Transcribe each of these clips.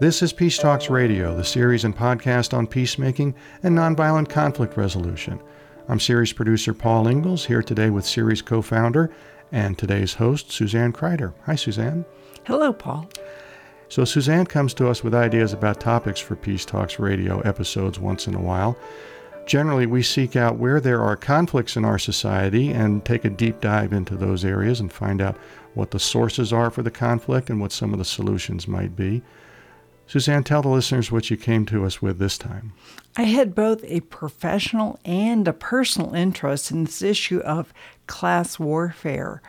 This is Peace Talks Radio, the series and podcast on peacemaking and nonviolent conflict resolution. I'm series producer Paul Ingles, here today with series co founder and today's host, Suzanne Kryder. Hi, Suzanne. Hello, Paul. So, Suzanne comes to us with ideas about topics for Peace Talks Radio episodes once in a while. Generally, we seek out where there are conflicts in our society and take a deep dive into those areas and find out what the sources are for the conflict and what some of the solutions might be. Suzanne, tell the listeners what you came to us with this time. I had both a professional and a personal interest in this issue of class warfare.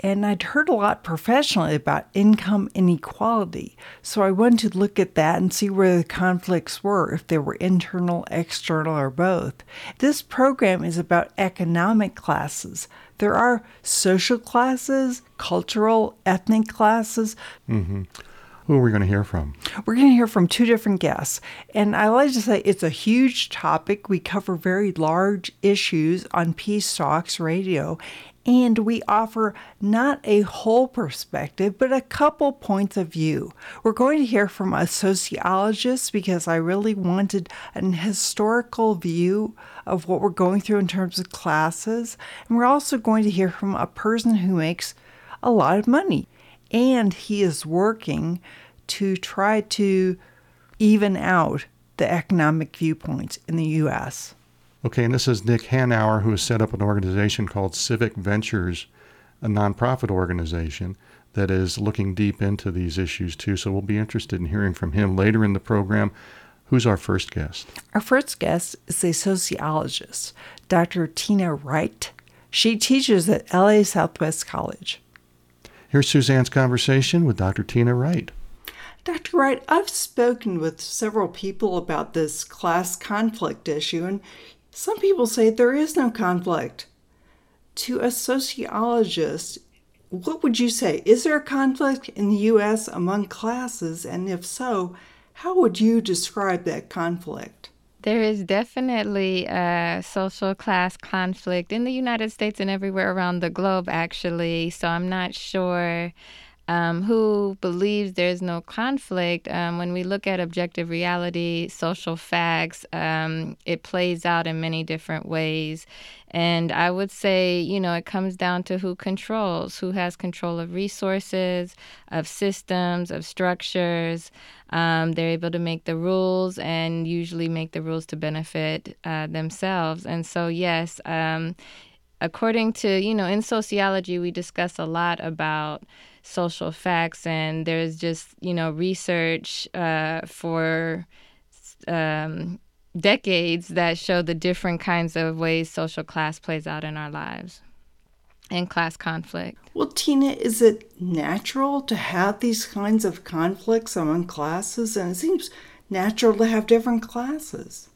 And I'd heard a lot professionally about income inequality. So I wanted to look at that and see where the conflicts were, if they were internal, external, or both. This program is about economic classes. There are social classes, cultural, ethnic classes. Mm-hmm. Who are we going to hear from? We're going to hear from two different guests. And I like to say it's a huge topic. We cover very large issues on Peace Talks Radio. And we offer not a whole perspective, but a couple points of view. We're going to hear from a sociologist because I really wanted an historical view of what we're going through in terms of classes. And we're also going to hear from a person who makes a lot of money and he is working to try to even out the economic viewpoints in the U.S. Okay, and this is Nick Hanauer, who has set up an organization called Civic Ventures, a nonprofit organization that is looking deep into these issues too. So we'll be interested in hearing from him later in the program. Who's our first guest? Our first guest is a sociologist, Dr. Tina Wright. She teaches at LA Southwest College. Here's Suzanne's conversation with Dr. Tina Wright. Dr. Wright, I've spoken with several people about this class conflict issue, and some people say there is no conflict. To a sociologist, what would you say? Is there a conflict in the U.S. among classes? And if so, how would you describe that conflict? There is definitely a social class conflict in the United States and everywhere around the globe, actually. So I'm not sure um, who believes there's no conflict. Um, when we look at objective reality, social facts, um, it plays out in many different ways. And I would say, you know, it comes down to who controls, who has control of resources, of systems, of structures. Um, they're able to make the rules and usually make the rules to benefit uh, themselves. And so, yes, um, according to, you know, in sociology, we discuss a lot about social facts, and there's just, you know, research uh, for. Um, decades that show the different kinds of ways social class plays out in our lives and class conflict. Well, Tina, is it natural to have these kinds of conflicts among classes? And it seems natural to have different classes.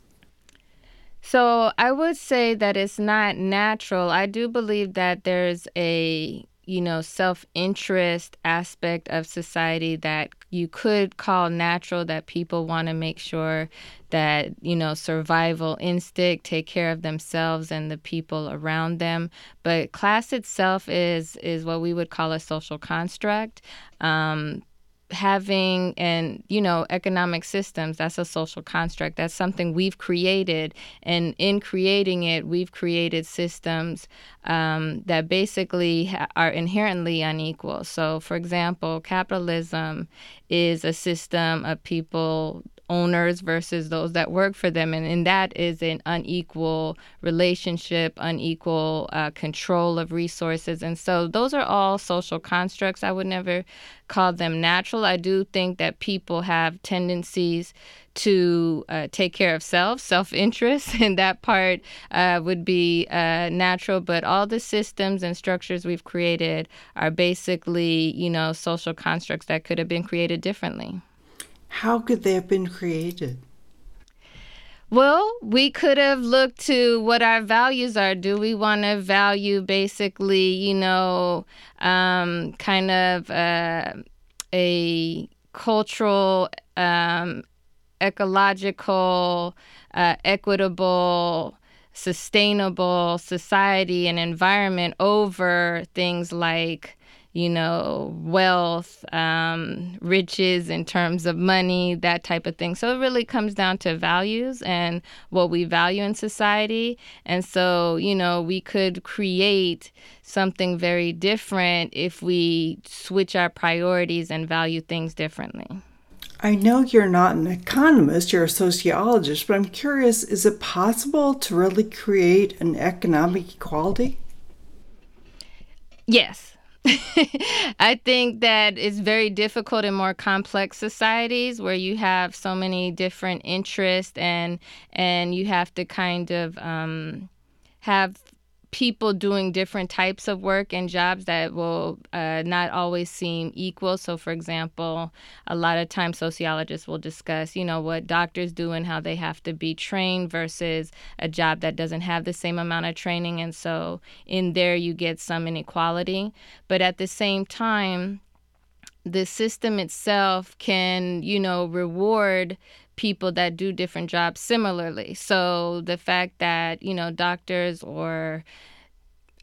So I would say that it's not natural. I do believe that there's a you know, self interest aspect of society that you could call natural, that people want to make sure that, you know, survival instinct, take care of themselves and the people around them. But class itself is is what we would call a social construct. Um, having and you know economic systems that's a social construct. That's something we've created and in creating it we've created systems um, that basically ha- are inherently unequal. So for example capitalism is a system of people owners versus those that work for them. And, and that is an unequal relationship, unequal uh, control of resources. And so those are all social constructs. I would never call them natural. I do think that people have tendencies to uh, take care of self, self interest, and that part uh, would be uh, natural. But all the systems and structures we've created are basically, you know, social constructs that could have been created differently. How could they have been created? Well, we could have looked to what our values are. Do we want to value basically, you know, um, kind of uh, a cultural, um, ecological, uh, equitable, sustainable society and environment over things like you know, wealth, um, riches in terms of money, that type of thing. So it really comes down to values and what we value in society. And so, you know, we could create something very different if we switch our priorities and value things differently. I know you're not an economist, you're a sociologist, but I'm curious is it possible to really create an economic equality? Yes. I think that it's very difficult in more complex societies where you have so many different interests and and you have to kind of um, have people doing different types of work and jobs that will uh, not always seem equal. So, for example, a lot of times sociologists will discuss, you know, what doctors do and how they have to be trained versus a job that doesn't have the same amount of training. And so, in there, you get some inequality. But at the same time, the system itself can, you know, reward people that do different jobs similarly. So the fact that, you know, doctors or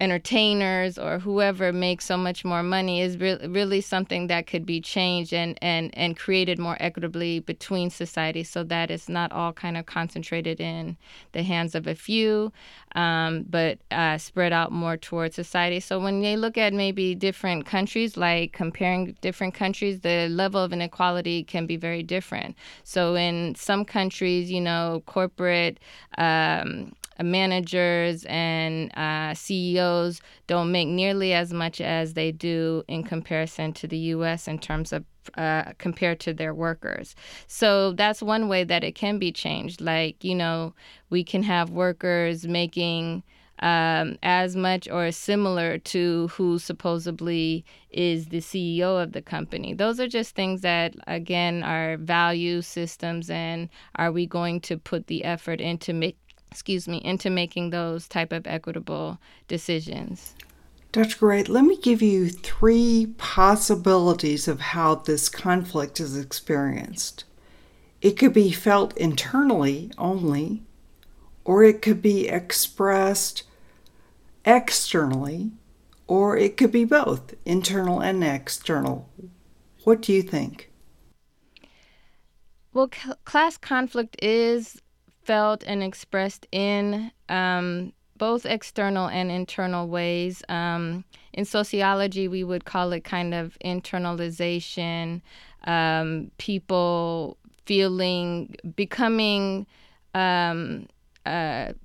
entertainers or whoever makes so much more money is re- really something that could be changed and, and, and created more equitably between society so that it's not all kind of concentrated in the hands of a few, um, but uh, spread out more towards society. So when they look at maybe different countries, like comparing different countries, the level of inequality can be very different. So in some countries, you know, corporate um, managers and uh, CEOs don't make nearly as much as they do in comparison to the U.S. in terms of uh, compared to their workers. So that's one way that it can be changed. Like, you know, we can have workers making um, as much or similar to who supposedly is the CEO of the company. Those are just things that, again, are value systems, and are we going to put the effort into make, excuse me, into making those type of equitable decisions. Dr. Wright, let me give you three possibilities of how this conflict is experienced. It could be felt internally only, or it could be expressed externally, or it could be both internal and external. What do you think? Well, class conflict is felt and expressed in um, both external and internal ways. Um, in sociology, we would call it kind of internalization, um, people feeling, becoming um,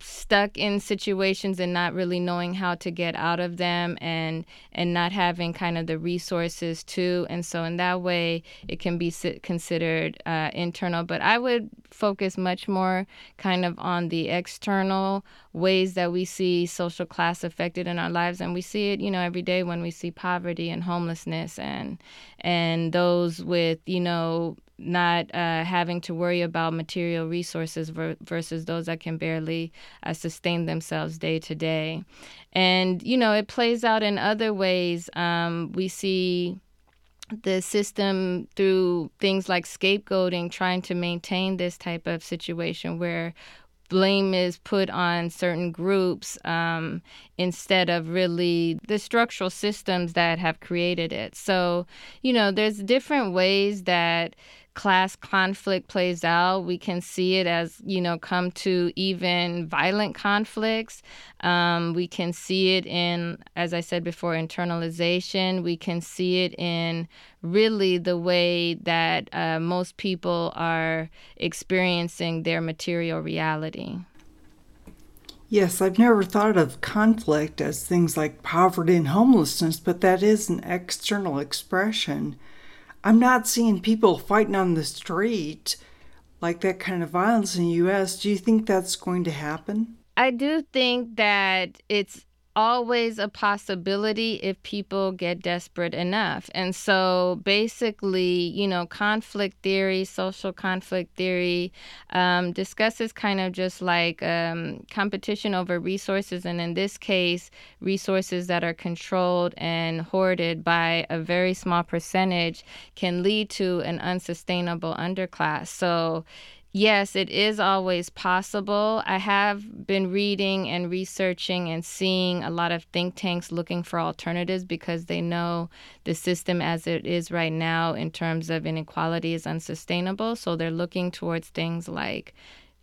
stuck in situations and not really knowing how to get out of them and and not having kind of the resources to. And so in that way it can be considered uh, internal. But i would focus much more kind of on the external ways that we see social class affected in our lives. And we see it you know every day when we see poverty and homelessness and and those with you know not uh, having to worry about material resources ver- versus those that can barely uh, sustain themselves day to day. And, you know, it plays out in other ways. Um, we see the system through things like scapegoating trying to maintain this type of situation where blame is put on certain groups um, instead of really the structural systems that have created it. So, you know, there's different ways that class conflict plays out. We can see it as, you know, come to even violent conflicts. Um, we can see it in, as I said before, internalization. We can see it in really the way that uh, most people are experiencing their material reality. Yes, I've never thought of conflict as things like poverty and homelessness, but that is an external expression. I'm not seeing people fighting on the street like that kind of violence in the US. Do you think that's going to happen? I do think that it's always a possibility if people get desperate enough. And so basically, you know, conflict theory, social conflict theory um, discusses kind of just like um, competition over resources. And in this case, resources that are controlled and hoarded by a very small percentage can lead to an unsustainable underclass. So yes, it is always possible. I have been reading and researching and seeing a lot of think tanks looking for alternatives because they know the system as it is right now in terms of inequality is unsustainable. So they're looking towards things like,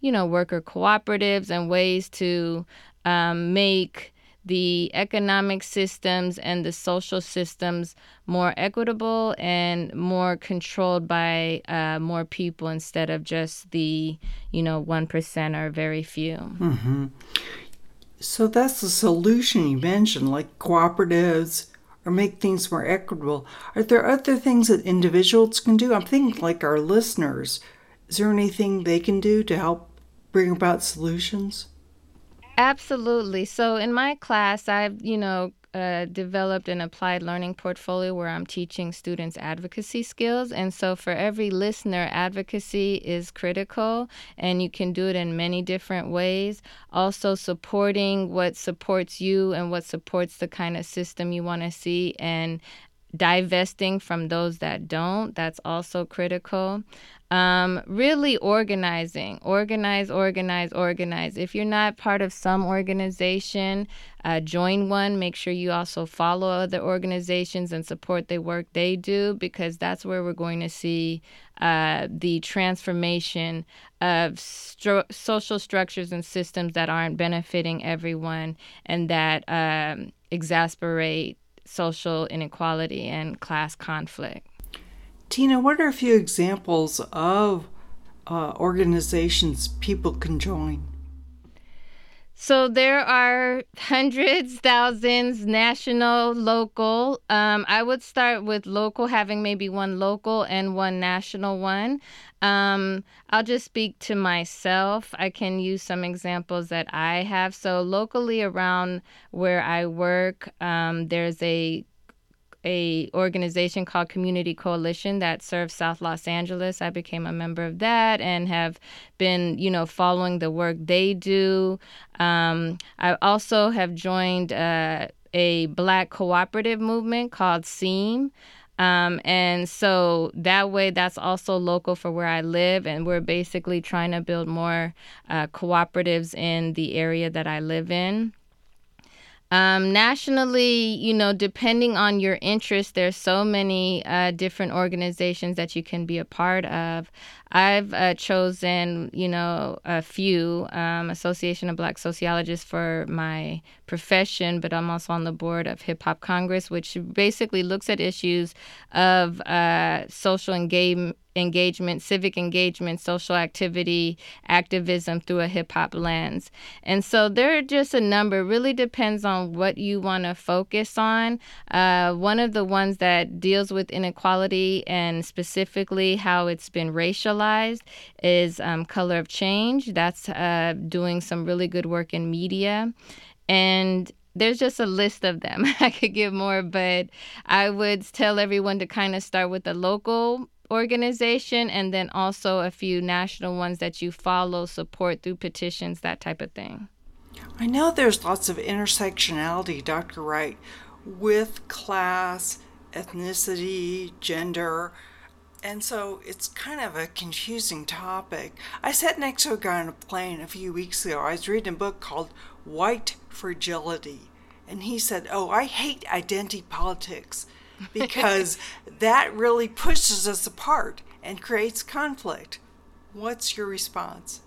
you know, worker cooperatives and ways to um, make the economic systems and the social systems more equitable and more controlled by uh, more people instead of just the you know one percent or very few. Mm-hmm. So that's the solution you mentioned, like cooperatives or make things more equitable. Are there other things that individuals can do? I'm thinking like our listeners. Is there anything they can do to help bring about solutions? Absolutely. So in my class, I've, you know, uh, developed an applied learning portfolio where I'm teaching students advocacy skills. And so for every listener, advocacy is critical, and you can do it in many different ways. Also, supporting what supports you and what supports the kind of system you want to see, and divesting from those that don't. That's also critical. Um, really organizing, organize, organize, organize. If you're not part of some organization, uh, join one. Make sure you also follow other organizations and support the work they do because that's where we're going to see uh, the transformation of stru- social structures and systems that aren't benefiting everyone and that um, exasperate social inequality and class conflict. Tina, what are a few examples of uh, organizations people can join? So there are hundreds, thousands, national, local. Um, I would start with local, having maybe one local and one national one. Um, I'll just speak to myself. I can use some examples that I have. So locally around where I work, um, there's a a organization called Community Coalition that serves South Los Angeles. I became a member of that and have been, you know, following the work they do. Um, I also have joined uh, a Black cooperative movement called SEAM. Um, and so that way, that's also local for where I live. And we're basically trying to build more uh, cooperatives in the area that I live in. Um, nationally, you know, depending on your interest, there's so many uh, different organizations that you can be a part of. I've uh, chosen, you know, a few um, Association of Black Sociologists for my profession, but I'm also on the board of Hip Hop Congress, which basically looks at issues of uh, social engagement engagement, civic engagement, social activity, activism through a hip hop lens. And so there are just a number, really depends on what you want to focus on. Uh, one of the ones that deals with inequality and specifically how it's been racialized is um, Color of Change. That's uh, doing some really good work in media. And there's just a list of them. I could give more, but I would tell everyone to kind of start with the local organization and then also a few national ones that you follow, support through petitions, that type of thing. I know there's lots of intersectionality, Dr. Wright, with class, ethnicity, gender. And so it's kind of a confusing topic. I sat next to a guy on a plane a few weeks ago. I was reading a book called White Fragility. And he said, Oh, I hate identity politics because that really pushes us apart and creates conflict. What's your response?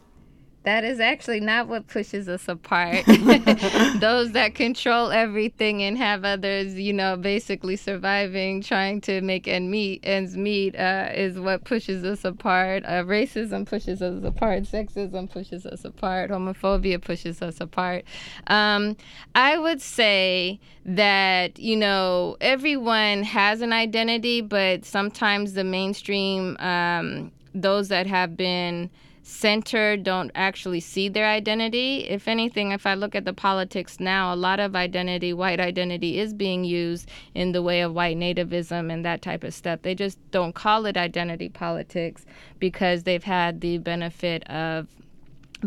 That is actually not what pushes us apart. Those that control everything and have others, you know, basically surviving, trying to make ends meet, ends meet, uh, is what pushes us apart. Uh, racism pushes us apart. Sexism pushes us apart. Homophobia pushes us apart. Um, I would say that you know everyone has an identity, but sometimes the mainstream, um, those that have been centered don't actually see their identity. If anything, if I look at the politics now, a lot of identity, white identity, is being used in the way of white nativism and that type of stuff. They just don't call it identity politics because they've had the benefit of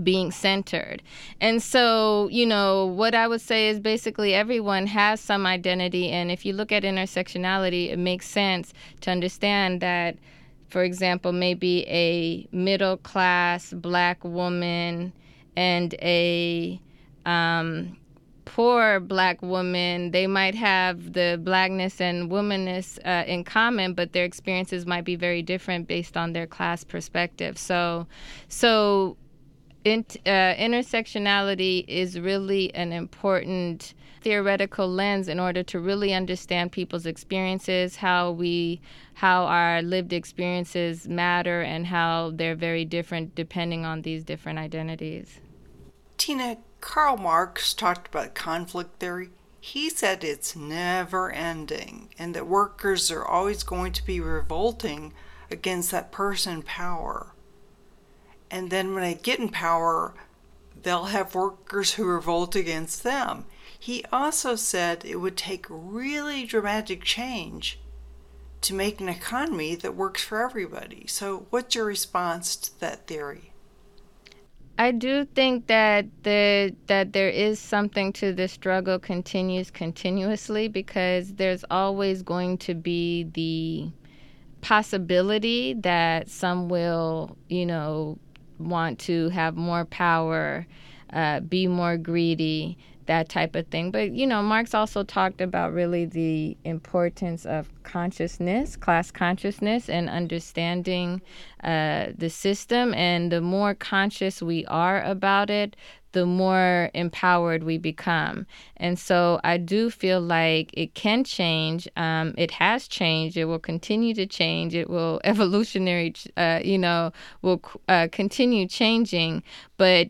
being centered. And so, you know, what I would say is basically everyone has some identity. And if you look at intersectionality, it makes sense to understand that for example, maybe a middle class black woman and a um, poor black woman, they might have the blackness and womanness uh, in common, but their experiences might be very different based on their class perspective. So, so uh, intersectionality is really an important theoretical lens in order to really understand people's experiences, how we, how our lived experiences matter, and how they're very different depending on these different identities. Tina, Karl Marx talked about conflict theory. He said it's never ending and that workers are always going to be revolting against that person in power. And then when they get in power, they'll have workers who revolt against them. He also said it would take really dramatic change to make an economy that works for everybody. So, what's your response to that theory? I do think that the that there is something to the struggle continues continuously because there's always going to be the possibility that some will, you know, want to have more power, uh, be more greedy, that type of thing. But, you know, Marx also talked about really the importance of consciousness, class consciousness, and understanding uh, the system. And the more conscious we are about it, the more empowered we become. And so I do feel like it can change. Um, it has changed. It will continue to change. It will evolutionary, uh, you know, will uh, continue changing. But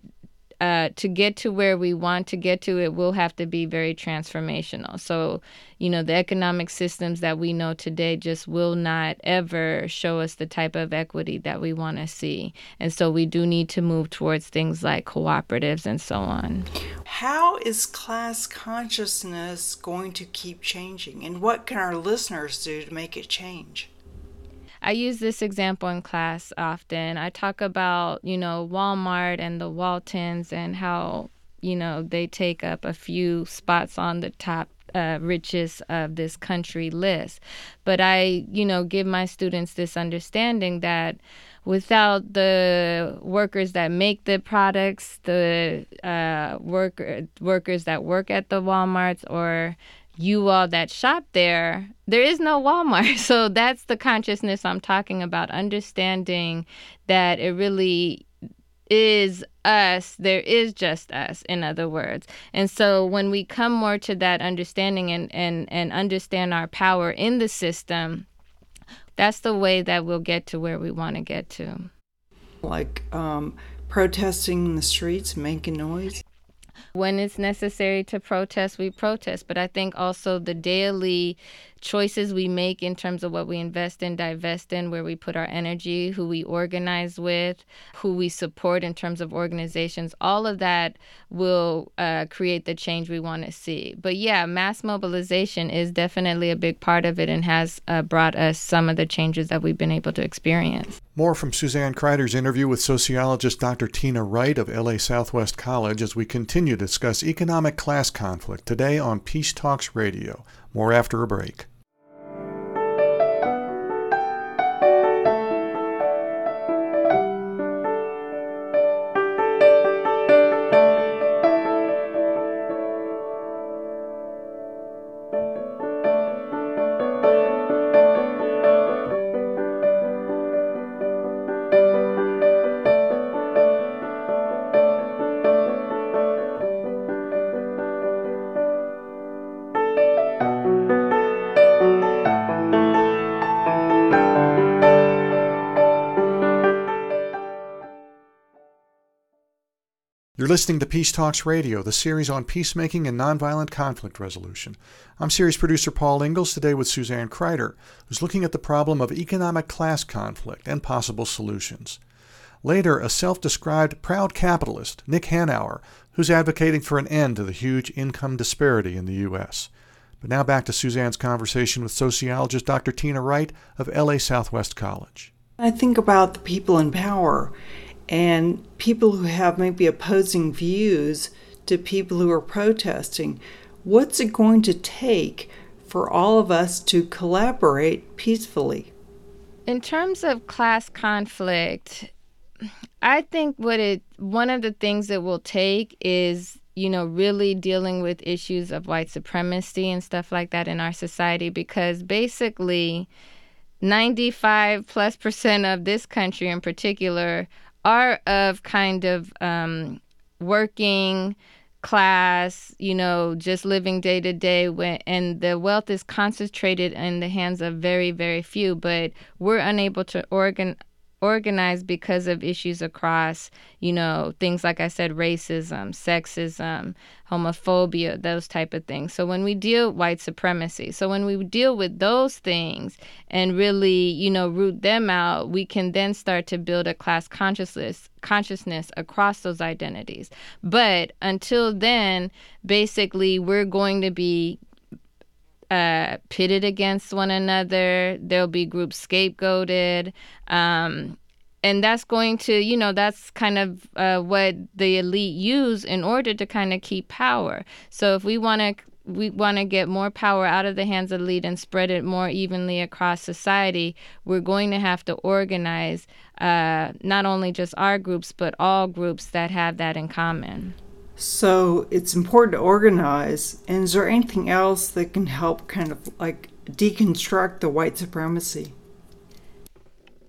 uh, to get to where we want to get to, it will have to be very transformational. So, you know, the economic systems that we know today just will not ever show us the type of equity that we want to see. And so we do need to move towards things like cooperatives and so on. How is class consciousness going to keep changing? And what can our listeners do to make it change? I use this example in class often. I talk about, you know, Walmart and the Waltons and how, you know, they take up a few spots on the top uh, richest of this country list. But I, you know, give my students this understanding that without the workers that make the products, the uh, worker workers that work at the WalMarts or you all that shop there, there is no Walmart. So that's the consciousness I'm talking about, understanding that it really is us, there is just us, in other words. And so when we come more to that understanding and, and, and understand our power in the system, that's the way that we'll get to where we want to get to. Like um, protesting in the streets, making noise? When it's necessary to protest, we protest. But I think also the daily choices we make in terms of what we invest in, divest in, where we put our energy, who we organize with, who we support in terms of organizations, all of that will uh, create the change we want to see. But yeah, mass mobilization is definitely a big part of it and has uh, brought us some of the changes that we've been able to experience. More from Suzanne Kryder's interview with sociologist Dr. Tina Wright of LA Southwest College as we continue to discuss economic class conflict today on Peace Talks Radio. More after a break. Listening to Peace Talks Radio, the series on peacemaking and nonviolent conflict resolution. I'm series producer Paul Ingles today with Suzanne Kryder, who's looking at the problem of economic class conflict and possible solutions. Later, a self described proud capitalist, Nick Hanauer, who's advocating for an end to the huge income disparity in the U.S. But now back to Suzanne's conversation with sociologist Dr. Tina Wright of LA Southwest College. I think about the people in power and people who have maybe opposing views to people who are protesting. What's it going to take for all of us to collaborate peacefully? In terms of class conflict, I think what it one of the things it will take is you know really dealing with issues of white supremacy and stuff like that in our society because basically 95 plus percent of this country in particular are of kind of um, working class, you know, just living day to day when and the wealth is concentrated in the hands of very, very few, but we're unable to organ organized because of issues across, you know, things like I said, racism, sexism, homophobia, those type of things. So when we deal white supremacy, so when we deal with those things and really, you know, root them out, we can then start to build a class consciousness consciousness across those identities. But until then, basically we're going to be uh, pitted against one another. There'll be groups scapegoated. Um, and that's going to, you know, that's kind of uh, what the elite use in order to kind of keep power. So if we want to we want to get more power out of the hands of the elite and spread it more evenly across society, we're going to have to organize uh, not only just our groups, but all groups that have that in common. So it's important to organize. And is there anything else that can help kind of like deconstruct the white supremacy?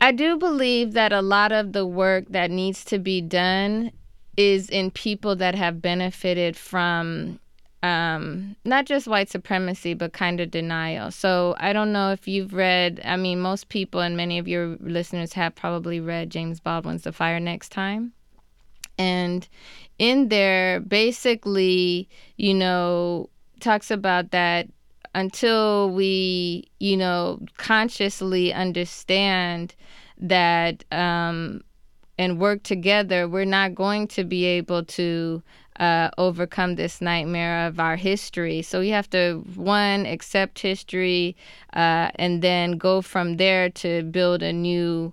I do believe that a lot of the work that needs to be done is in people that have benefited from um, not just white supremacy, but kind of denial. So I don't know if you've read, I mean, most people and many of your listeners have probably read James Baldwin's The Fire Next Time. And in there basically, you know, talks about that until we, you know, consciously understand that um, and work together, we're not going to be able to uh, overcome this nightmare of our history. So we have to, one, accept history uh, and then go from there to build a new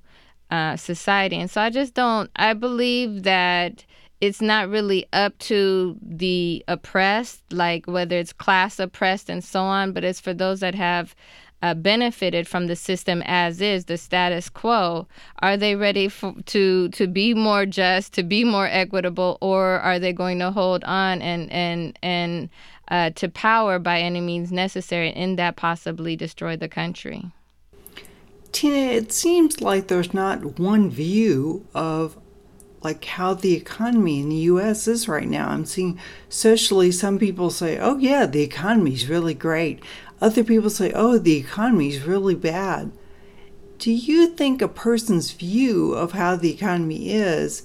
uh, society. And so I just don't, I believe that it's not really up to the oppressed, like whether it's class oppressed and so on, but it's for those that have uh, benefited from the system as is, the status quo. Are they ready for, to to be more just, to be more equitable, or are they going to hold on and and and uh, to power by any means necessary, and that possibly destroy the country? Tina, it seems like there's not one view of like how the economy in the US is right now. I'm seeing socially some people say, "Oh yeah, the economy's really great." Other people say, "Oh, the economy's really bad." Do you think a person's view of how the economy is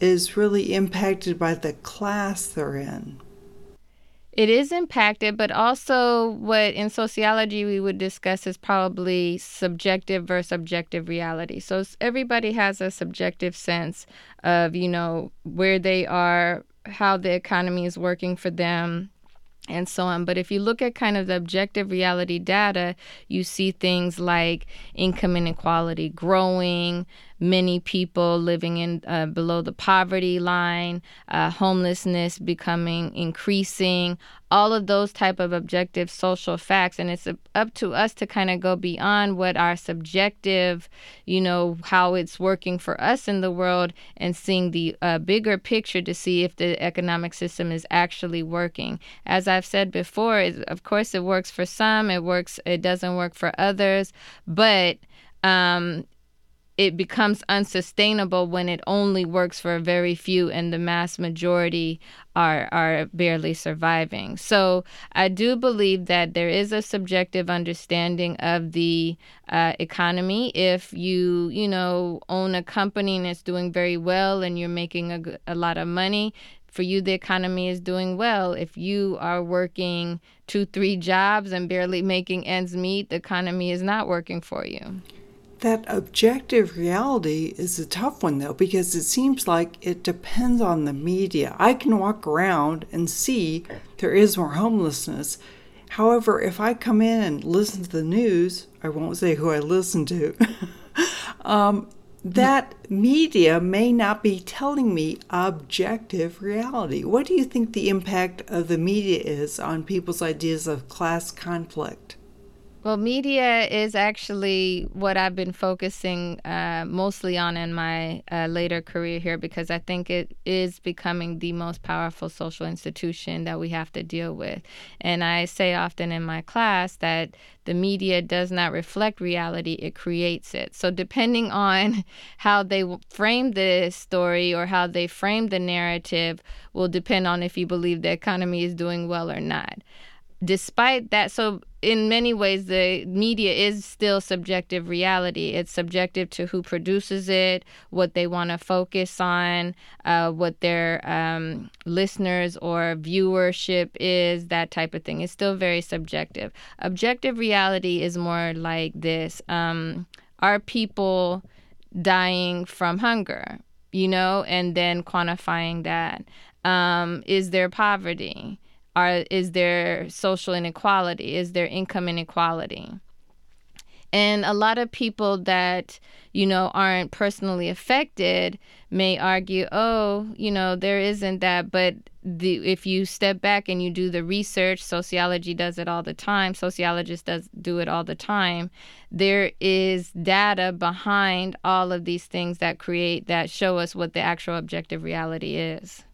is really impacted by the class they're in? It is impacted, but also what in sociology we would discuss is probably subjective versus objective reality. So everybody has a subjective sense of, you know, where they are, how the economy is working for them, and so on. But if you look at kind of the objective reality data, you see things like income inequality growing, many people living in uh, below the poverty line, uh, homelessness becoming increasing, all of those type of objective social facts. And it's up to us to kind of go beyond what our subjective you know how it's working for us in the world and seeing the uh, bigger picture to see if the economic system is actually working. As i've said before of course it works for some it works it doesn't work for others but um, it becomes unsustainable when it only works for a very few and the mass majority are are barely surviving. So I do believe that there is a subjective understanding of the uh, economy. If you you know own a company and it's doing very well and you're making a, a lot of money, for you the economy is doing well if you are working two three jobs and barely making ends meet the economy is not working for you that objective reality is a tough one, though, because it seems like it depends on the media. I can walk around and see there is more homelessness. However, if I come in and listen to the news, I won't say who I listen to, um, that media may not be telling me objective reality. What do you think the impact of the media is on people's ideas of class conflict? Well, media is actually what I've been focusing uh, mostly on in my uh, later career here because I think it is becoming the most powerful social institution that we have to deal with. And I say often in my class that the media does not reflect reality, it creates it. So, depending on how they frame the story or how they frame the narrative, will depend on if you believe the economy is doing well or not despite that, so in many ways, the media is still subjective reality. It's subjective to who produces it, what they want to focus on, uh, what their um, listeners or viewership is, that type of thing. It's still very subjective. Objective reality is more like this um, Are people dying from hunger? You know, and then quantifying that. Um, is there poverty? Are is there social inequality? Is there income inequality? And a lot of people that, you know, aren't personally affected may argue, oh, you know, there isn't that. But the, if you step back and you do the research, sociology does it all the time, sociologists does do it all the time. There is data behind all of these things that create, that show us what the actual objective reality is.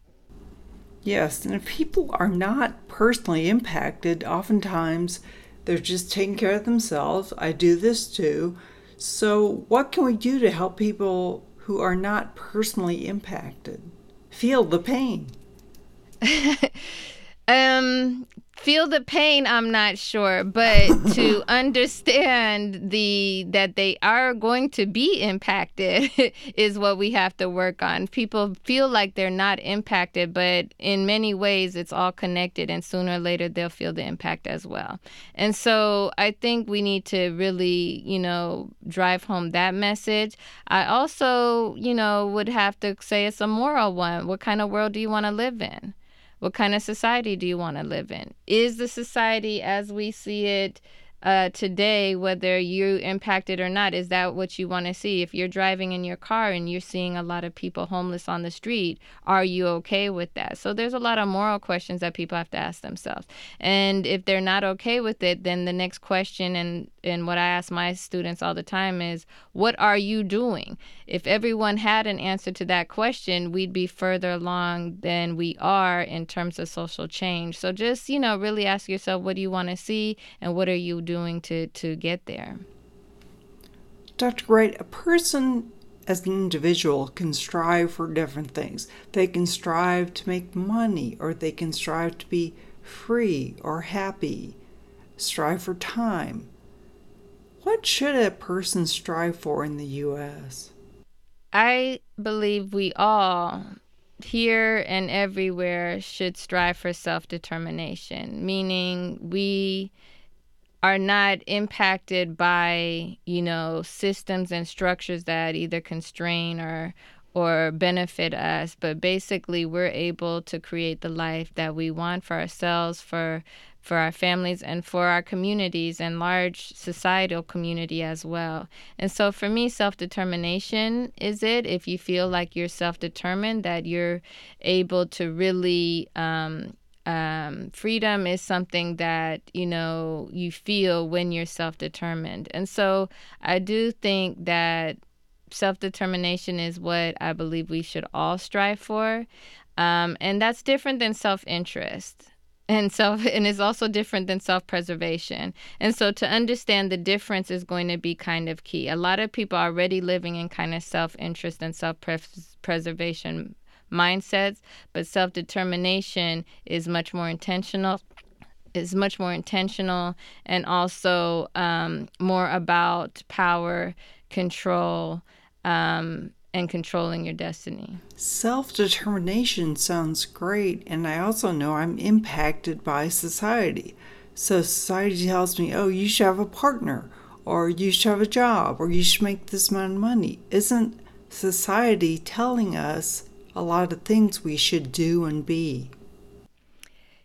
Yes, and if people are not personally impacted, oftentimes they're just taking care of themselves. I do this too. So, what can we do to help people who are not personally impacted feel the pain? um, feel the pain i'm not sure but to understand the that they are going to be impacted is what we have to work on. People feel like they're not impacted but in many ways it's all connected and sooner or later they'll feel the impact as well. And so i think we need to really you know drive home that message. I also you know would have to say it's a moral one. What kind of world do you want to live in what kind of society do you want to live in? Is the society as we see it uh, today, whether you impacted or not, is that what you want to see? If you're driving in your car and you're seeing a lot of people homeless on the street, are you okay with that? So there's a lot of moral questions that people have to ask themselves. And if they're not okay with it, then the next question and and what I ask my students all the time is, what are you doing? If everyone had an answer to that question, we'd be further along than we are in terms of social change. So just, you know, really ask yourself, what do you want to see and what are you doing to, to get there? Dr. Wright, a person as an individual can strive for different things. They can strive to make money, or they can strive to be free or happy, strive for time. What should a person strive for in the U.S.? I believe we all, here and everywhere, should strive for self determination, meaning we are not impacted by, you know, systems and structures that either constrain or or benefit us, but basically we're able to create the life that we want for ourselves, for for our families and for our communities and large societal community as well. And so for me, self determination is it. If you feel like you're self determined, that you're able to really, um, um, freedom is something that you know you feel when you're self-determined. And so i do think that self-determination is what i believe we should all strive for. Um, and that's different than self-interest. And self and is also different than self-preservation. And so to understand the difference is going to be kind of key. A lot of people are already living in kind of self-interest and self-preservation mindsets but self-determination is much more intentional is much more intentional and also um, more about power control um, and controlling your destiny. Self determination sounds great, and I also know I'm impacted by society. So society tells me, oh, you should have a partner, or you should have a job, or you should make this amount of money. Isn't society telling us a lot of things we should do and be?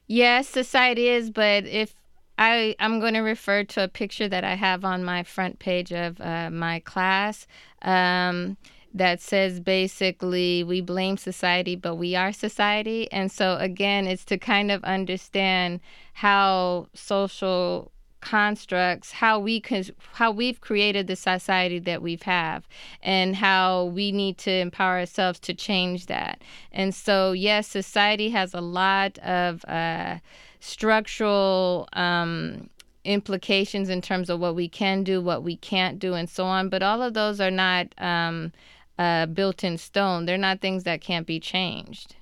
Yes, society is, but if I, I'm going to refer to a picture that I have on my front page of uh, my class. Um, that says basically we blame society, but we are society. And so, again, it's to kind of understand how social constructs, how we can, how we've created the society that we've have, and how we need to empower ourselves to change that. And so, yes, society has a lot of uh, structural. Um, implications in terms of what we can do, what we can't do, and so on. But all of those are not um, uh, built in stone. They're not things that can't be changed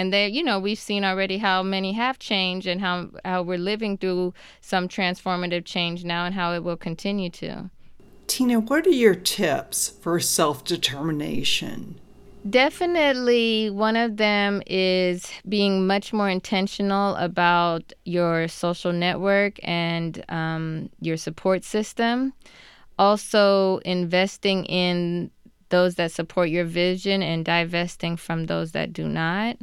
and there you know we've seen already how many have changed and how how we're living through some transformative change now and how it will continue to tina what are your tips for self-determination Definitely, one of them is being much more intentional about your social network and um, your support system. Also, investing in those that support your vision and divesting from those that do not.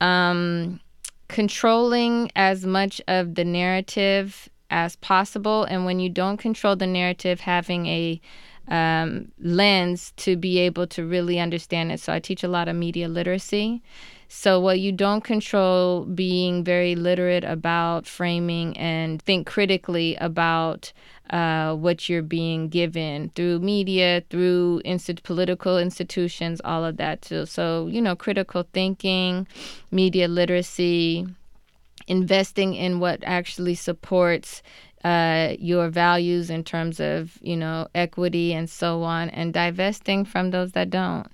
Um, controlling as much of the narrative as possible. And when you don't control the narrative, having a um, lens to be able to really understand it. So I teach a lot of media literacy. So, what you don't control, being very literate about framing and think critically about uh, what you're being given through media, through inst- political institutions, all of that too. So, you know, critical thinking, media literacy, investing in what actually supports uh, your values in terms of, you know, equity and so on, and divesting from those that don't.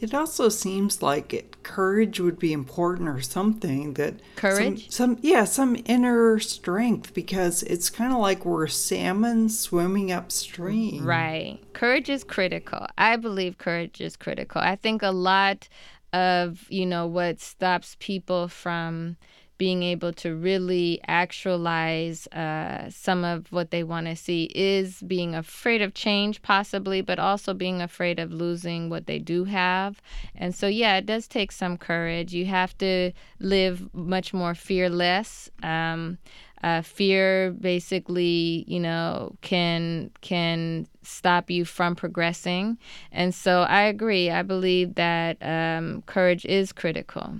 It also seems like it, courage would be important or something that courage some, some yeah some inner strength because it's kind of like we're salmon swimming upstream. Right. Courage is critical. I believe courage is critical. I think a lot of, you know, what stops people from being able to really actualize uh, some of what they want to see is being afraid of change, possibly, but also being afraid of losing what they do have. And so, yeah, it does take some courage. You have to live much more fearless. Um, uh, fear basically, you know, can can stop you from progressing. And so, I agree. I believe that um, courage is critical.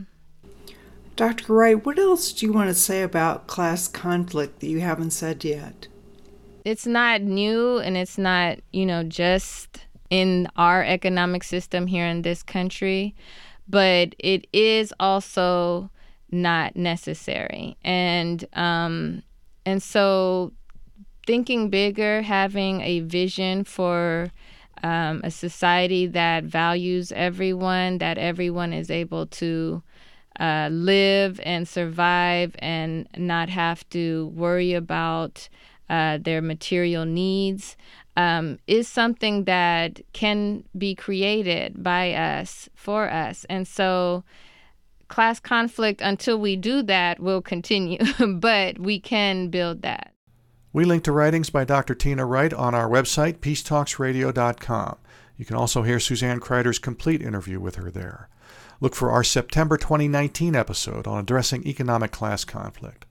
Dr. Wright, what else do you want to say about class conflict that you haven't said yet? It's not new and it's not, you know, just in our economic system here in this country, but it is also not necessary. And um and so thinking bigger, having a vision for um, a society that values everyone, that everyone is able to uh, live and survive and not have to worry about uh, their material needs um, is something that can be created by us for us. And so, class conflict, until we do that, will continue, but we can build that. We link to writings by Dr. Tina Wright on our website, peacetalksradio.com. You can also hear Suzanne Kryder's complete interview with her there. Look for our September 2019 episode on addressing economic class conflict.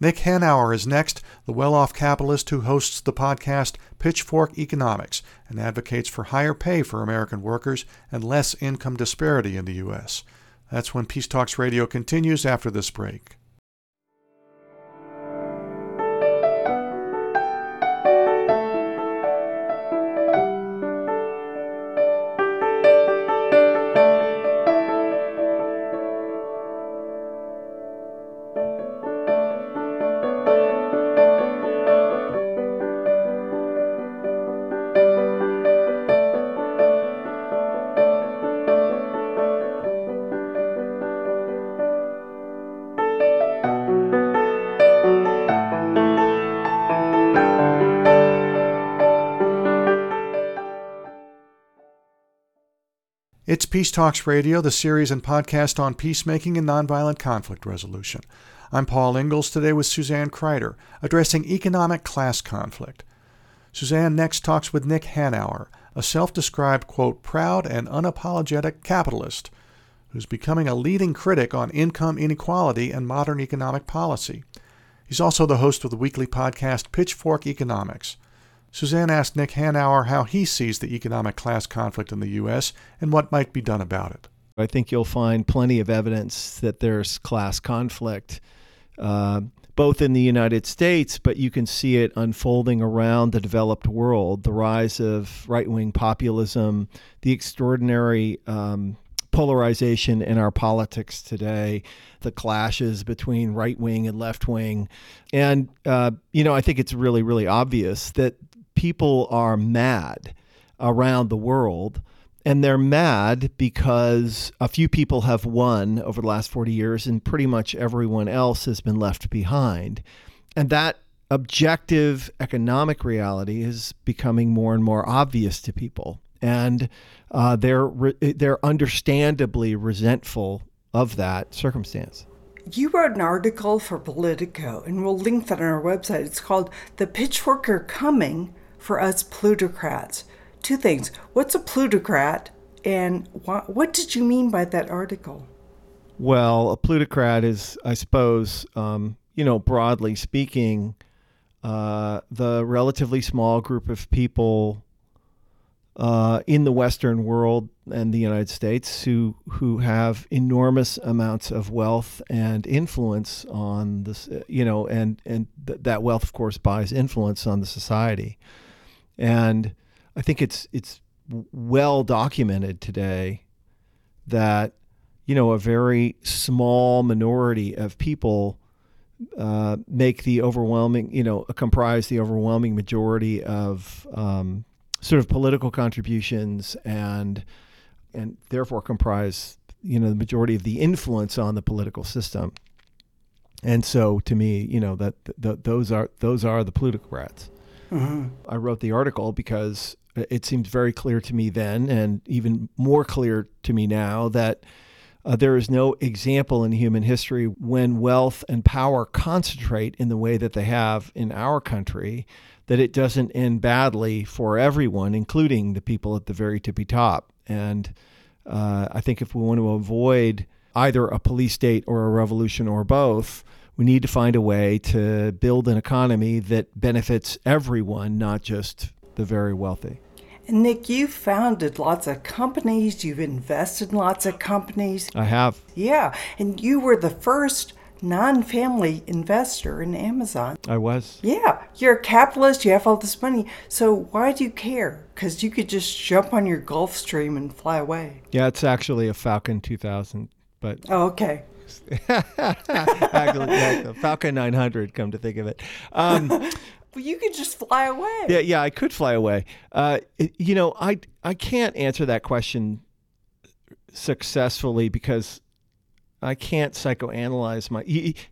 Nick Hanauer is next, the well off capitalist who hosts the podcast Pitchfork Economics and advocates for higher pay for American workers and less income disparity in the U.S. That's when Peace Talks Radio continues after this break. It's Peace Talks Radio, the series and podcast on peacemaking and nonviolent conflict resolution. I'm Paul Ingles today with Suzanne Kryder, addressing economic class conflict. Suzanne next talks with Nick Hanauer, a self described, quote, proud and unapologetic capitalist who's becoming a leading critic on income inequality and modern economic policy. He's also the host of the weekly podcast Pitchfork Economics. Suzanne asked Nick Hanauer how he sees the economic class conflict in the U.S. and what might be done about it. I think you'll find plenty of evidence that there's class conflict Uh, both in the United States, but you can see it unfolding around the developed world. The rise of right wing populism, the extraordinary um, polarization in our politics today, the clashes between right wing and left wing. And, uh, you know, I think it's really, really obvious that people are mad around the world and they're mad because a few people have won over the last 40 years and pretty much everyone else has been left behind. And that objective economic reality is becoming more and more obvious to people. And uh, they're, they're understandably resentful of that circumstance. You wrote an article for Politico, and we'll link that on our website. It's called The Pitchfork Are Coming for Us Plutocrats two things. What's a plutocrat, and what, what did you mean by that article? Well, a plutocrat is, I suppose, um, you know, broadly speaking, uh, the relatively small group of people uh, in the Western world and the United States who who have enormous amounts of wealth and influence on this, you know, and and th- that wealth, of course, buys influence on the society, and I think it's it's well documented today that you know a very small minority of people uh, make the overwhelming you know comprise the overwhelming majority of um, sort of political contributions and and therefore comprise you know the majority of the influence on the political system. And so to me you know that th- those are those are the plutocrats mm-hmm. I wrote the article because it seems very clear to me then, and even more clear to me now, that uh, there is no example in human history when wealth and power concentrate in the way that they have in our country that it doesn't end badly for everyone, including the people at the very tippy top. And uh, I think if we want to avoid either a police state or a revolution or both, we need to find a way to build an economy that benefits everyone, not just the very wealthy. And Nick, you've founded lots of companies, you've invested in lots of companies. I have. Yeah, and you were the first non family investor in Amazon. I was. Yeah, you're a capitalist, you have all this money. So why do you care? Because you could just jump on your Gulfstream and fly away. Yeah, it's actually a Falcon 2000, but. Oh, okay. Falcon 900, come to think of it. Um, Well, you could just fly away. Yeah, yeah, I could fly away. Uh, you know, I I can't answer that question successfully because I can't psychoanalyze my.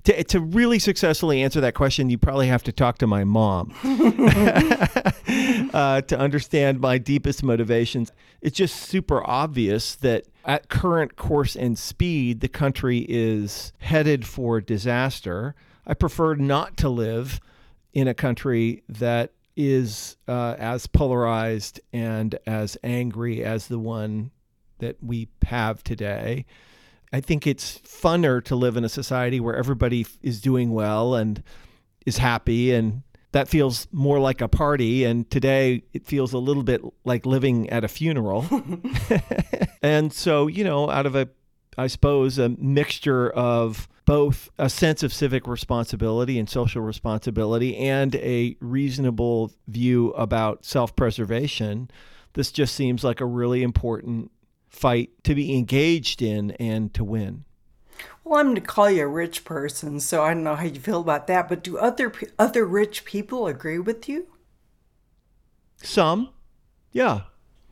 To, to really successfully answer that question, you probably have to talk to my mom uh, to understand my deepest motivations. It's just super obvious that at current course and speed, the country is headed for disaster. I prefer not to live in a country that is uh, as polarized and as angry as the one that we have today. I think it's funner to live in a society where everybody is doing well and is happy and that feels more like a party and today it feels a little bit like living at a funeral. and so, you know, out of a I suppose a mixture of both a sense of civic responsibility and social responsibility and a reasonable view about self preservation, this just seems like a really important fight to be engaged in and to win. Well, I'm going to call you a rich person, so I don't know how you feel about that. But do other other rich people agree with you? Some, yeah,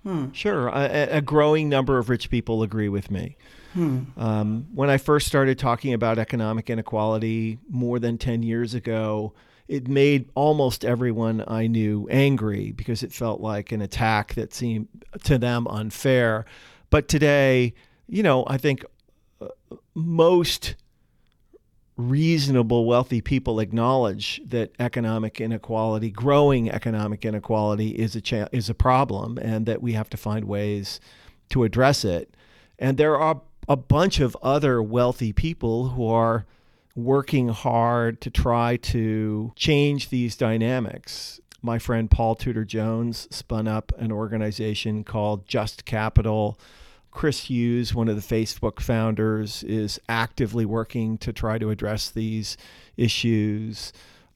hmm. sure. A, a growing number of rich people agree with me. Hmm. Um, when I first started talking about economic inequality more than 10 years ago, it made almost everyone I knew angry because it felt like an attack that seemed to them unfair. But today, you know, I think most reasonable wealthy people acknowledge that economic inequality growing economic inequality is a cha- is a problem and that we have to find ways to address it and there are a bunch of other wealthy people who are working hard to try to change these dynamics. My friend Paul Tudor Jones spun up an organization called Just Capital, Chris Hughes, one of the Facebook founders, is actively working to try to address these issues.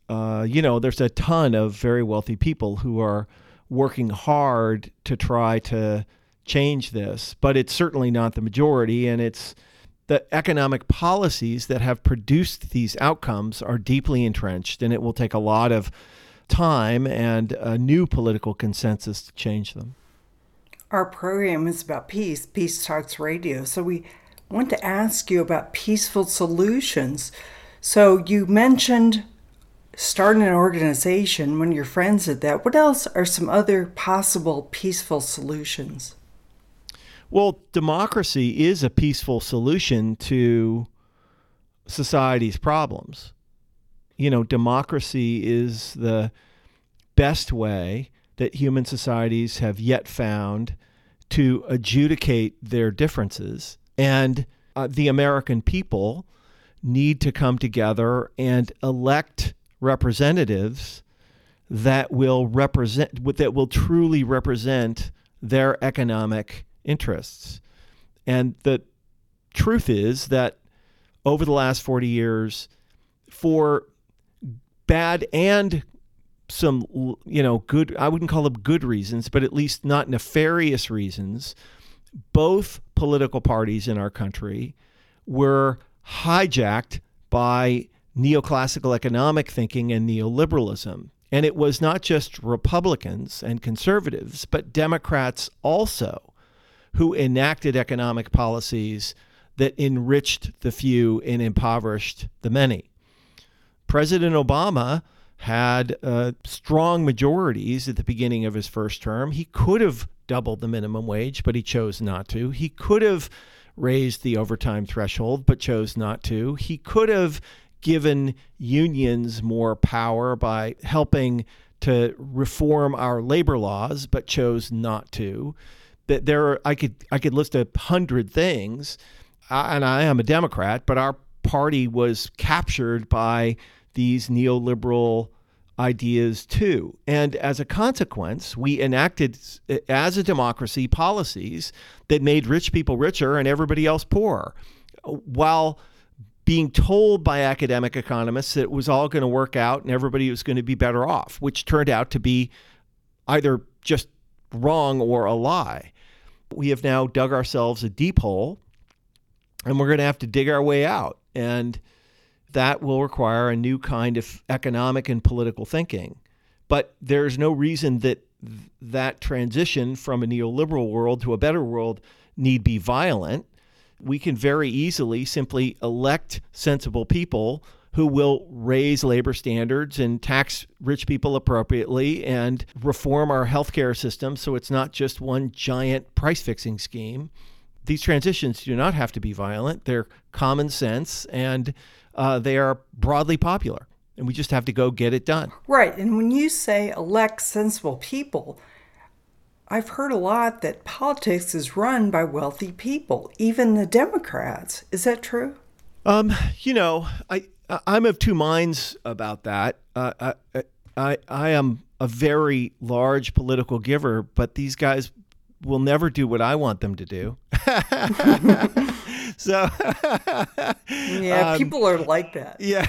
Uh, you know, there's a ton of very wealthy people who are working hard to try to change this, but it's certainly not the majority. And it's the economic policies that have produced these outcomes are deeply entrenched, and it will take a lot of time and a new political consensus to change them. Our program is about peace, Peace Talks Radio. So we want to ask you about peaceful solutions. So you mentioned starting an organization when your friends did that. What else are some other possible peaceful solutions? Well, democracy is a peaceful solution to society's problems. You know, democracy is the best way that human societies have yet found to adjudicate their differences. And uh, the American people need to come together and elect representatives that will represent that will truly represent their economic interests. And the truth is that over the last 40 years for bad and some you know good I wouldn't call them good reasons but at least not nefarious reasons. Both political parties in our country were hijacked by neoclassical economic thinking and neoliberalism. And it was not just Republicans and conservatives but Democrats also who enacted economic policies that enriched the few and impoverished the many. President Obama had uh, strong majorities at the beginning of his first term. He could have doubled the minimum wage, but he chose not to. He could have raised the overtime threshold, but chose not to. He could have given unions more power by helping to reform our labor laws, but chose not to. That there, are, I could I could list a hundred things, and I am a Democrat, but our party was captured by these neoliberal ideas too. And as a consequence, we enacted, uh, as a democracy, policies that made rich people richer and everybody else poorer, while being told by academic economists that it was all going to work out and everybody was going to be better off, which turned out to be either just wrong or a lie. We have now dug ourselves a deep hole and we're going to have to dig our way out. And that will require a new kind of economic and political thinking. But there's no reason that that transition from a neoliberal world to a better world need be violent. We can very easily simply elect sensible people who will raise labor standards and tax rich people appropriately and reform our healthcare system so it's not just one giant price fixing scheme. These transitions do not have to be violent, they're common sense and uh, they are broadly popular. And we just have to go get it done. Right. And when you say elect sensible people, I've heard a lot that politics is run by wealthy people, even the Democrats. Is that true? Um, you know, I I'm of two minds about that. Uh, I, I I am a very large political giver, but these guys will never do what I want them to do. so yeah, um, people are like that. Yeah.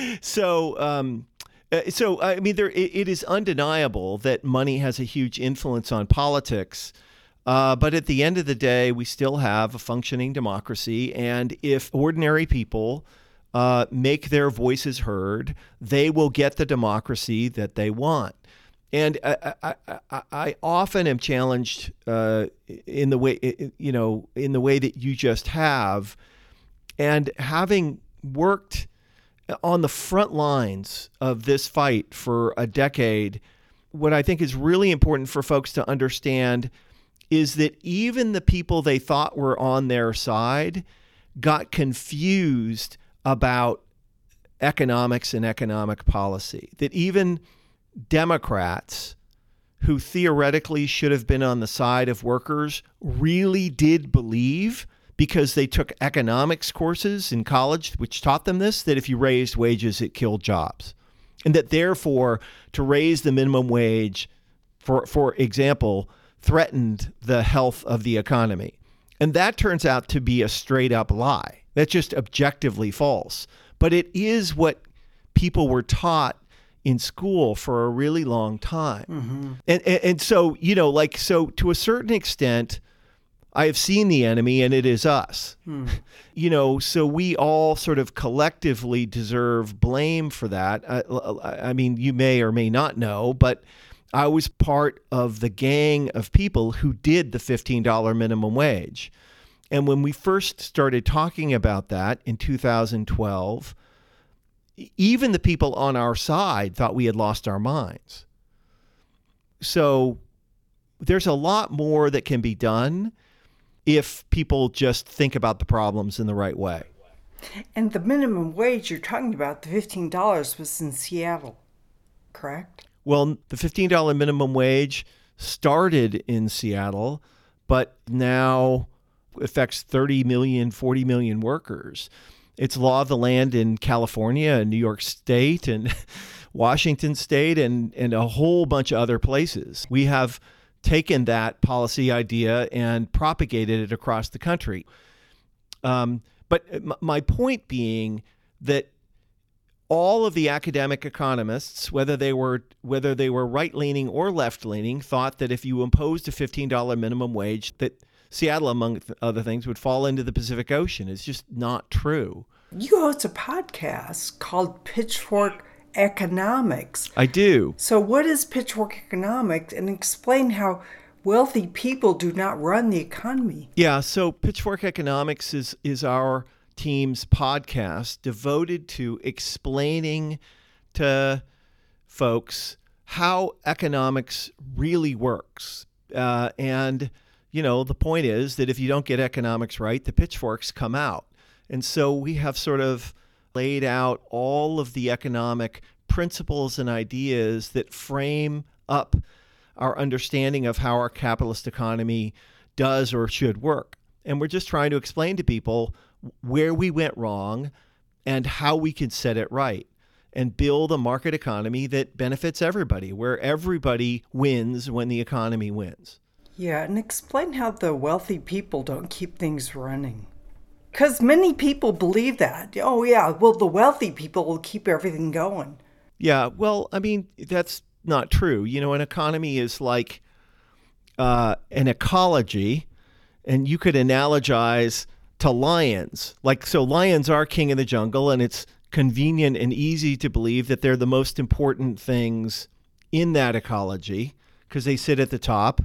so um, uh, so I mean, there it, it is undeniable that money has a huge influence on politics. Uh, but at the end of the day, we still have a functioning democracy, and if ordinary people uh, make their voices heard, they will get the democracy that they want. And I, I, I, often am challenged uh, in the way you know in the way that you just have, and having worked on the front lines of this fight for a decade, what I think is really important for folks to understand is that even the people they thought were on their side got confused about economics and economic policy. That even Democrats who theoretically should have been on the side of workers really did believe because they took economics courses in college which taught them this that if you raised wages it killed jobs and that therefore to raise the minimum wage for for example threatened the health of the economy And that turns out to be a straight up lie. That's just objectively false. But it is what people were taught in school for a really long time. Mm-hmm. And, and, and so, you know, like, so to a certain extent, I have seen the enemy and it is us. Hmm. You know, so we all sort of collectively deserve blame for that. I, I, mean, you may or may not know, but I was part of the gang of people who did the $15 minimum wage. And when we first started talking about that in 2012, even the people on our side thought we had lost our minds. So there's a lot more that can be done if people just think about the problems in the right way. And the minimum wage you're talking about, the $15, was in Seattle, correct? Well, the $15 minimum wage started in Seattle, but now affects 30 million, 40 million workers. It's law of the land in California and New York State and Washington State and, and a whole bunch of other places. We have taken that policy idea and propagated it across the country. Um, but m- my point being that all of the academic economists, whether they were whether they were right leaning or left leaning, thought that if you imposed a fifteen dollar minimum wage, that Seattle, among other things, would fall into the Pacific Ocean. It's just not true. You host a podcast called Pitchfork economics. I do. So, what is pitchfork economics and explain how wealthy people do not run the economy? Yeah, so Pitchfork Economics is, is our team's podcast devoted to explaining to folks how economics really works. Uh, and, you know, the point is that if you don't get economics right, the pitchforks come out. And so we have sort of laid out all of the economic principles and ideas that frame up our understanding of how our capitalist economy does or should work. And we're just trying to explain to people where we went wrong and how we can set it right and build a market economy that benefits everybody, where everybody wins when the economy wins. Yeah, and explain how the wealthy people don't keep things running. Because many people believe that. Oh, yeah, well, the wealthy people will keep everything going. Yeah, well, I mean, that's not true. You know, an economy is like uh, an ecology, and you could analogize to lions. Like, so lions are king of the jungle, and it's convenient and easy to believe that they're the most important things in that ecology because they sit at the top.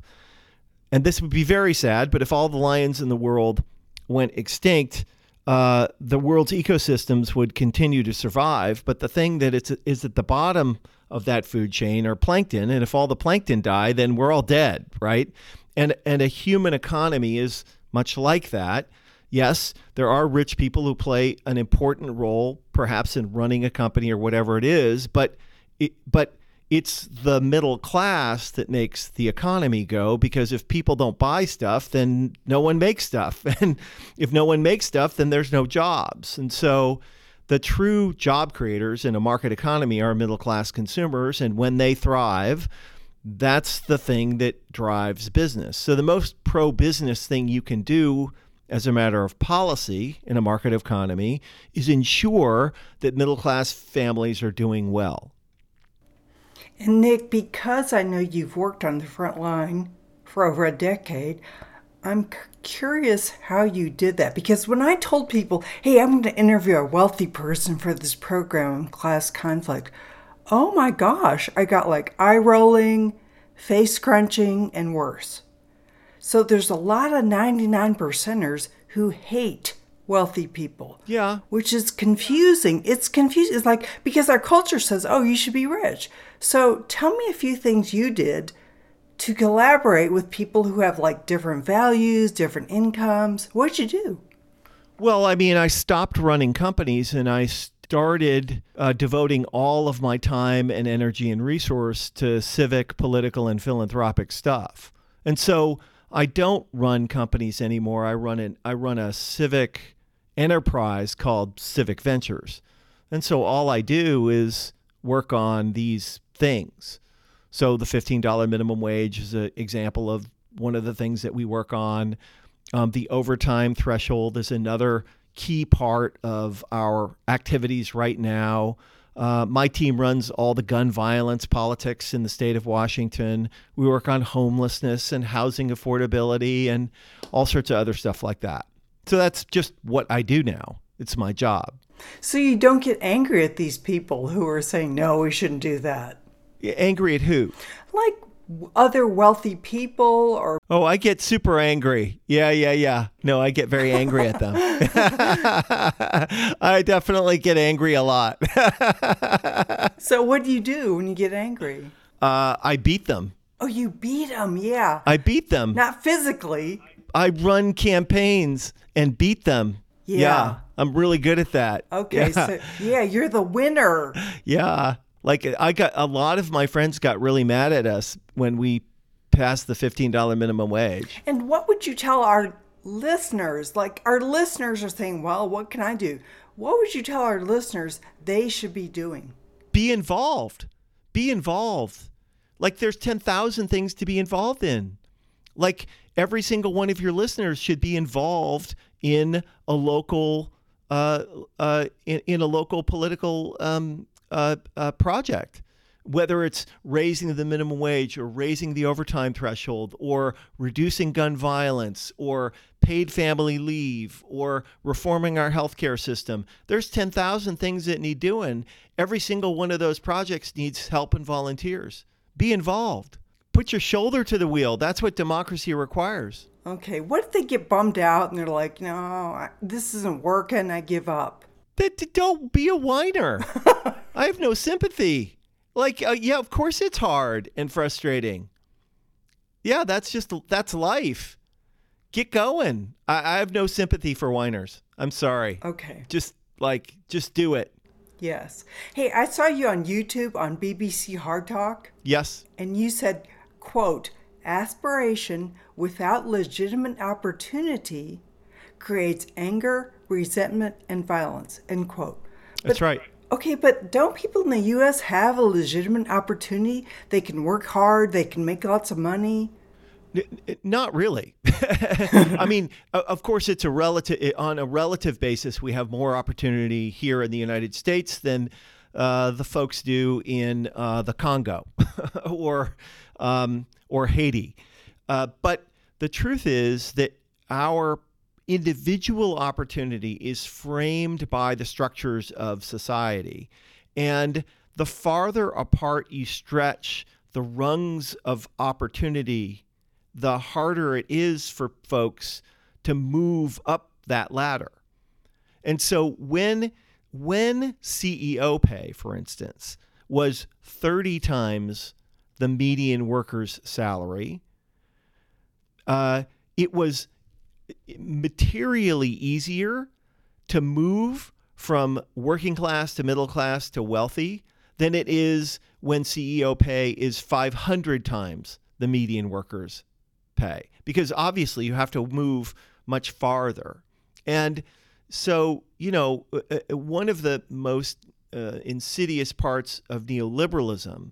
And this would be very sad, but if all the lions in the world went extinct, uh, the world's ecosystems would continue to survive. But the thing that it's, is at the bottom of that food chain are plankton, and if all the plankton die, then we're all dead, right? And and a human economy is much like that. Yes, there are rich people who play an important role, perhaps in running a company or whatever it is, but it, but it's the middle class that makes the economy go because if people don't buy stuff, then no one makes stuff. And if no one makes stuff, then there's no jobs. And so the true job creators in a market economy are middle class consumers. And when they thrive, that's the thing that drives business. So the most pro business thing you can do as a matter of policy in a market economy is ensure that middle class families are doing well. And Nick, because I know you've worked on the front line for over a decade, I'm curious how you did that. Because when I told people, hey, I'm going to interview a wealthy person for this program, Class Conflict, oh my gosh, I got like eye rolling, face crunching, and worse. So there's a lot of 99 percenters who hate wealthy people. Yeah. Which is confusing. It's confusing. It's like because our culture says, "Oh, you should be rich." So, tell me a few things you did to collaborate with people who have like different values, different incomes. What'd you do? Well, I mean, I stopped running companies and I started uh, devoting all of my time and energy and resource to civic, political, and philanthropic stuff. And so I don't run companies anymore. I run an I run a civic enterprise called Civic Ventures. And so all I do is work on these things. So the $15 minimum wage is an example of one of the things that we work on. Um, the overtime threshold is another key part of our activities right now. Uh, my team runs all the gun violence politics in the state of Washington. We work on homelessness and housing affordability and all sorts of other stuff like that. So that's just what I do now. It's my job. So you don't get angry at these people who are saying, no, we shouldn't do that. Angry at who? Like other wealthy people or oh i get super angry. Yeah yeah yeah. No i get very angry at them. I definitely get angry a lot. So what do you do when you get angry? Uh, i beat them. Oh you beat them yeah. I beat them. Not physically i run campaigns and beat them yeah, yeah i'm really good at that okay yeah. so yeah you're the winner yeah like I got a lot of my friends got really mad at us when we passed the $15 minimum wage. And what would you tell our listeners? Like our listeners are saying, "Well, what can I do?" What would you tell our listeners they should be doing? Be involved. Be involved. Like there's 10,000 things to be involved in. Like every single one of your listeners should be involved in a local uh, uh, in, in a local political um, uh, uh, project, whether it's raising the minimum wage or raising the overtime threshold or reducing gun violence or paid family leave or reforming our healthcare system. There's 10,000 things that need doing. Every single one of those projects needs help and volunteers. Be involved. Put your shoulder to the wheel. That's what democracy requires. Okay, what if they get bummed out and they're like, no, this isn't working, I give up? That don't be a whiner. I have no sympathy. Like, uh, yeah, of course it's hard and frustrating. Yeah, that's just that's life. Get going. I, I have no sympathy for whiners. I'm sorry. Okay. Just like, just do it. Yes. Hey, I saw you on YouTube on BBC Hard Talk. Yes. And you said, quote, aspiration without legitimate opportunity creates anger, resentment, and violence, end quote. But, That's right. Okay, but don't people in the U.S. have a legitimate opportunity? They can work hard, they can make lots of money. Not really. I mean, of course, it's a relative on a relative basis. We have more opportunity here in the United States than uh, the folks do in uh, the Congo or um, or Haiti. Uh, but the truth is that our individual opportunity is framed by the structures of society. And the farther apart you stretch the rungs of opportunity, the harder it is for folks to move up that ladder. And so when when CEO pay, for instance, was 30 times the median worker's salary, uh, it was materially easier to move from working class to middle class to wealthy than it is when CEO pay is 500 times the median worker's pay. Because obviously you have to move much farther. And so, you know, uh, uh, one of the most uh, insidious parts of neoliberalism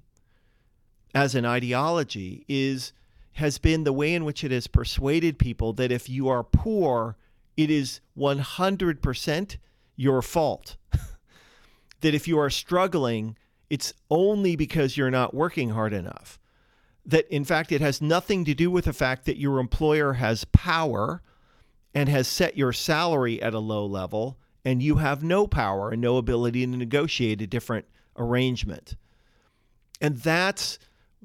as an ideology is has been the way in which it has persuaded people that if you are poor, it is 100% your fault. that if you are struggling, it's only because you're not working hard enough. That in fact, it has nothing to do with the fact that your employer has power and has set your salary at a low level, and you have no power and no ability to negotiate a different arrangement. And that's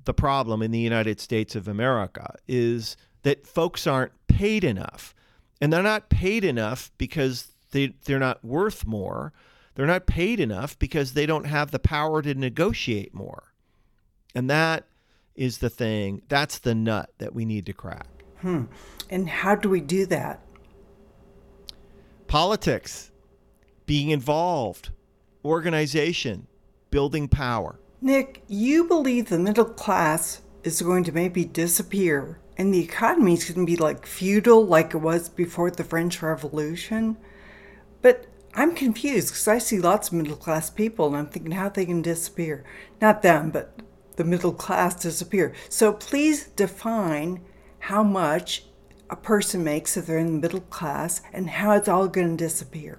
the problem in the United States of America is that folks aren't paid enough. And they're not paid enough because they, they're not worth more. They're not paid enough because they don't have the power to negotiate more. And that is the thing, that's the nut that we need to crack. Hmm. And how do we do that? Politics, being involved, organization, building power. Nick, you believe the middle class is going to maybe disappear and the economy is going to be like feudal like it was before the French Revolution. But I'm confused because I see lots of middle class people and I'm thinking how they can disappear. Not them, but the middle class disappear. So please define how much a person makes if they're in the middle class and how it's all going to disappear?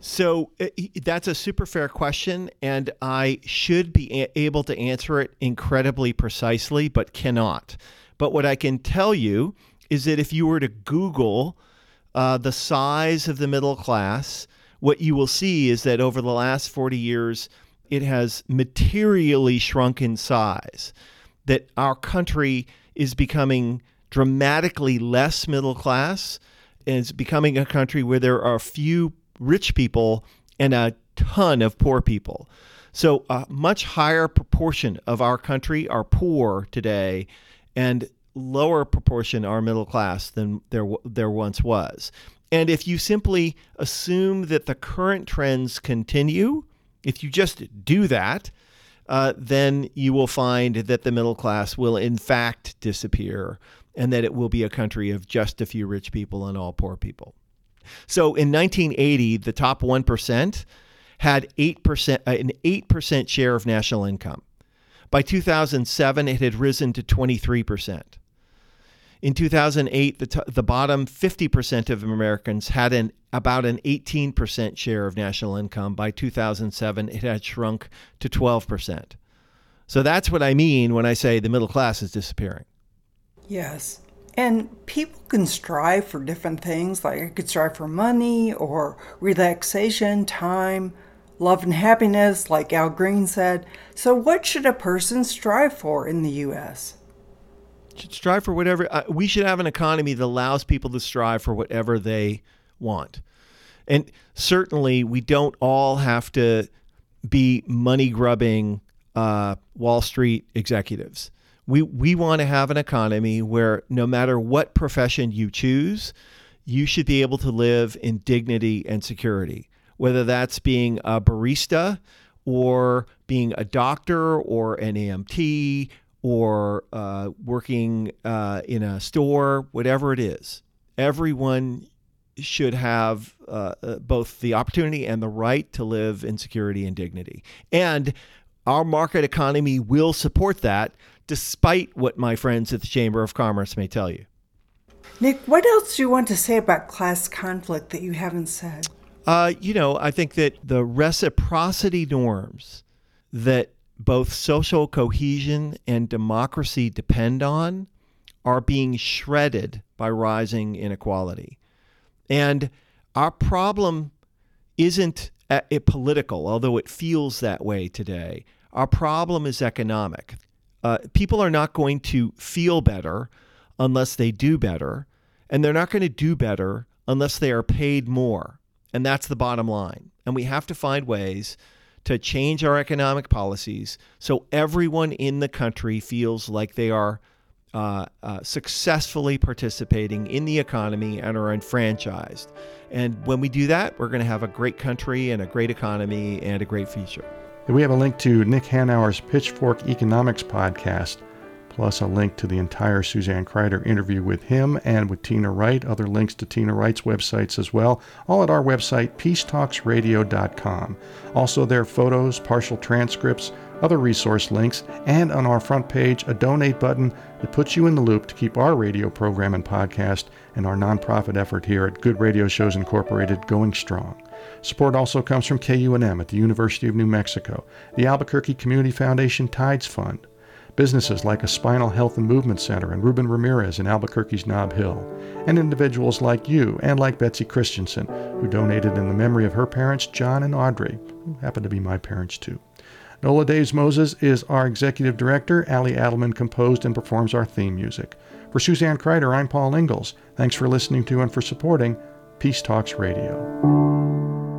So uh, that's a super fair question, and I should be able to answer it incredibly precisely, but cannot. But what I can tell you is that if you were to Google uh, the size of the middle class, what you will see is that over the last 40 years, it has materially shrunk in size. That our country is becoming dramatically less middle class and it's becoming a country where there are few rich people and a ton of poor people. So a much higher proportion of our country are poor today and lower proportion are middle class than there there once was. And if you simply assume that the current trends continue, if you just do that, uh, then you will find that the middle class will in fact disappear and that it will be a country of just a few rich people and all poor people. So in 1980, the top 1% had 8%, uh, an 8% share of national income. By 2007, it had risen to 23%. In 2008, the, t- the bottom 50% of Americans had an, about an 18% share of national income. By 2007, it had shrunk to 12%. So that's what I mean when I say the middle class is disappearing. Yes. And people can strive for different things, like I could strive for money or relaxation, time, love, and happiness, like Al Green said. So, what should a person strive for in the U.S.? Should strive for whatever. Uh, we should have an economy that allows people to strive for whatever they want. And certainly, we don't all have to be money grubbing uh, Wall Street executives we we want to have an economy where no matter what profession you choose, you should be able to live in dignity and security. Whether that's being a barista or being a doctor or an EMT or uh, working uh, in a store, whatever it is, everyone should have uh, uh both the opportunity and the right to live in security and dignity. And our market economy will support that despite what my friends at the Chamber of Commerce may tell you. Nick, what else do you want to say about class conflict that you haven't said? Uh, you know, I think that the reciprocity norms that both social cohesion and democracy depend on are being shredded by rising inequality. And our problem isn't uh, political, although it feels that way today. Our problem is economic uh, people are not going to feel better unless they do better, and they're not going to do better unless they are paid more. And that's the bottom line. And we have to find ways to change our economic policies so everyone in the country feels like they are uh, uh, successfully participating in the economy and are enfranchised. And when we do that, we're going to have a great country and a great economy and a great future. We have a link to Nick Hanauer's Pitchfork Economics podcast, plus a link to the entire Suzanne Kryder interview with him and with Tina Wright, other links to Tina Wright's websites as well, all at our website, peacetalksradio.com. Also, there are photos, partial transcripts, other resource links, and on our front page, a donate button that puts you in the loop to keep our radio program and podcast and our nonprofit effort here at Good Radio Shows Incorporated going strong. Support also comes from KUNM at the University of New Mexico, the Albuquerque Community Foundation Tides Fund, businesses like a Spinal Health and Movement Center and Ruben Ramirez in Albuquerque's Nob Hill, and individuals like you and like Betsy Christensen, who donated in the memory of her parents, John and Audrey, who happen to be my parents too. Nola Daves Moses is our executive director. Ali Adelman composed and performs our theme music. For Suzanne Kryder, I'm Paul Ingles. Thanks for listening to and for supporting Peace Talks Radio.